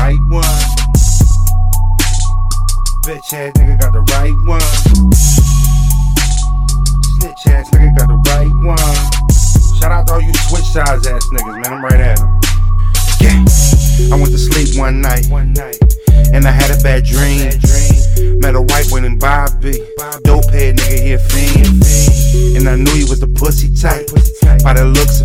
right one. Bitch ass nigga got the right one. Snitch ass nigga got the right one. Shout out to all you switch size ass niggas, man. I'm right at them. Gang. I went to sleep one night, one night, and I had a bad dream. Bad dream. Met a white one in Bobby, dope head nigga, he a fiend. And I knew he was the pussy type, by the looks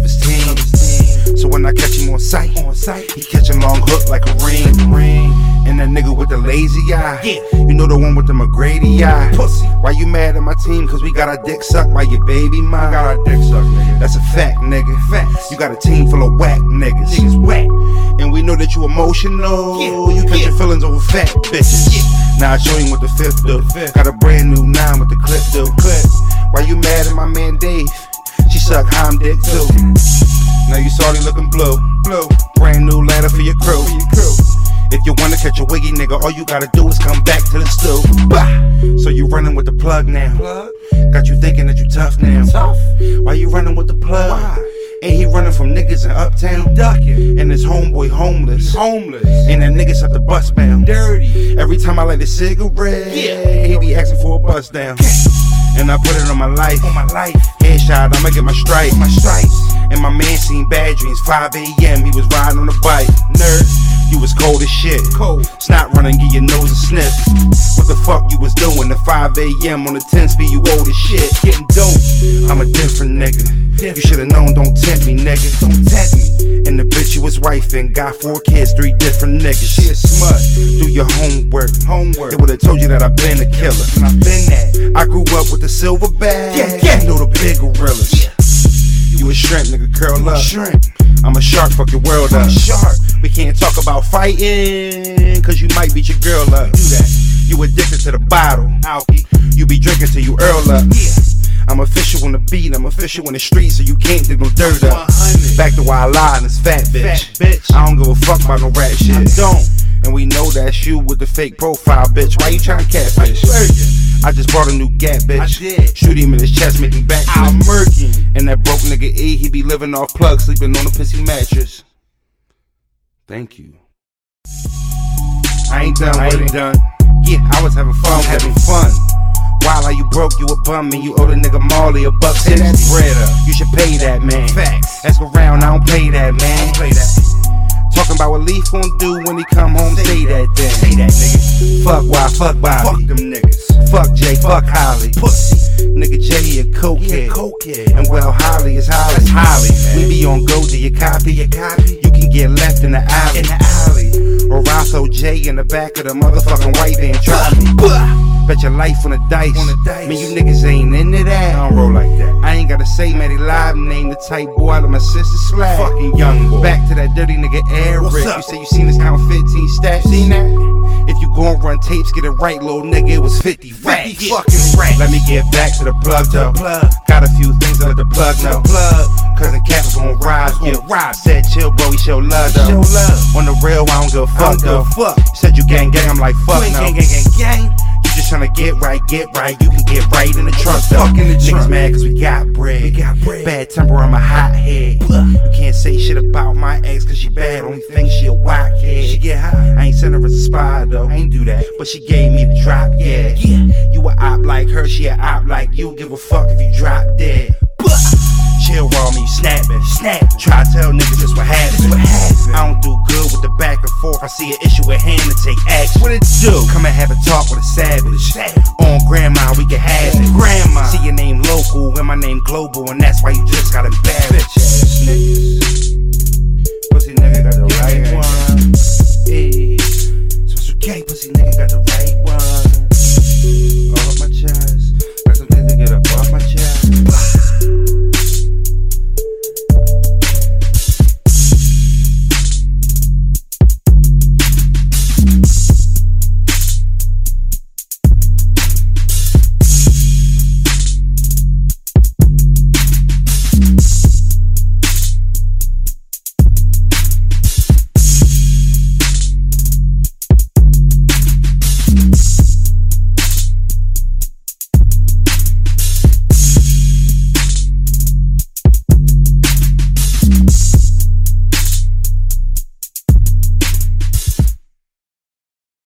when I catch him on sight, he catch a long hook like a ring. ring. And that nigga with the lazy eye, you know the one with the McGrady eye. Pussy. Why you mad at my team? Cause we got our dick sucked by your baby mom. got our dick sucked, nigga. That's a fact, nigga. Facts. You got a team full of whack niggas. Niggas whack. And we know that you emotional. Yeah. You catch your feelings over fat bitches. Yeah. Now I show you what the fifth do. Got a brand new nine with the clip do. Clip. Why you mad at my man Dave? She suck Heim dick too. Now you salty looking blue. Blue. Brand new ladder for your crew. For your crew. If you wanna catch a wiggy nigga, all you gotta do is come back to the stool. Bah! So you running with the plug now. Got you thinking that you tough now. Tough? Why you running with the plug? Why? And he running from niggas in uptown. Ducking. And his homeboy homeless. Homeless. And the niggas at the bus bound. Dirty. Every time I light a cigarette, yeah. he be asking for a bus down. And I put it on my life. On my life. Headshot, I'ma get my stripes. My stripes. And my man seen bad dreams. 5 a.m. He was riding on a bike. Nerd. You was cold as shit. Cold. Snot running, get your nose a sniff. What the fuck you was doing at 5 a.m. on the 10 speed? You old as shit. Getting dope. I'm a different nigga. You should've known, don't tempt me, nigga. Don't tempt me. And the bitch you was wifing got four kids, three different niggas. She a smut. Do your homework. Homework. They would've told you that I've been a killer. And I been that. I grew up with the silver bag. Yeah, yeah. You know the big gorillas. Yeah. You a shrimp, nigga, curl up. Shrimp. I'm a shark, fuck your world up. Shark. We can't talk about fighting, cause you might beat your girl up. Do that. You addicted to the bottle. Alky. You be drinking till you earl up. Yeah. I'm official on the beat, I'm official in the street, so you can't dig no dirt up. 100. Back to why I lie and this fat bitch. fat bitch. I don't give a fuck about no rat shit. I don't. And we know that's you with the fake profile, bitch. Why you trying to catfish? I just bought a new gap, bitch. I did. Shoot him in his chest, make him back. I'm murking. And that broke nigga E, he be living off plug, sleeping on a pissy mattress. Thank you. I ain't done I ain't done. Yeah, I was having fun, having fun. While are you broke, you a bum, and you owe the nigga Marley a buck. Say that bread up. You should pay that, man. Facts. Ask around, I don't pay that, man. Don't play that. Talking about what Leaf gon' do when he come home, say, say that then. Say that, nigga. Fuck why, fuck Bobby. Fuck them niggas. Fuck Jay, fuck Holly. Pussy. Nigga Jay a cokehead. cokehead. And well, Holly is Holly. That's Holly, man. We be on go to your copy. Your copy. You can get left in the alley. In the alley. Or Roscoe J in the back of the motherfucking white van. Me. Bet your life on the dice. On the dice. Man, you niggas ain't into that. I don't roll like that. I ain't gotta say, man, they live name the type boy out of my sister's slap. Fucking young boy. Back to that dirty nigga Eric. You say you seen this count 15 stats. Seen that? If you gon' run tapes, get it right, little nigga. It was 50 racks. 50 fucking racks. Let me get back to the plug though. Plug. Got a few things to let the plug know. Plug. Cause the cap was gon' rise. Get rise. Said chill, bro. We show love though. Show love. On the real, I don't give a fuck though. Fuck. Said you gang gang. I'm like fuck no. Gang gang gang gang You just tryna get right, get right. You can get right in the trunk, though. Fuck in the Niggas mad cause we got bread. We got bread. Bad temper, I'm a hot head. You can't say shit about my ex cause she bad. Only thing she a whack head. She get high. I ain't send her a spy though. I ain't do that. But she gave me the drop, yeah. Yeah. You a op like her, she a op like you. Give a fuck if you drop dead. Chill while me snapping, snap. Try to tell niggas just what happened. What happened. I don't do good with the back and forth. I see an issue at hand to take action. What it do? Come and have a talk with a savage. On grandma, we can have it. Grandma. See your name local and my name global, and that's why you just got embarrassed. Bitch ass niggas.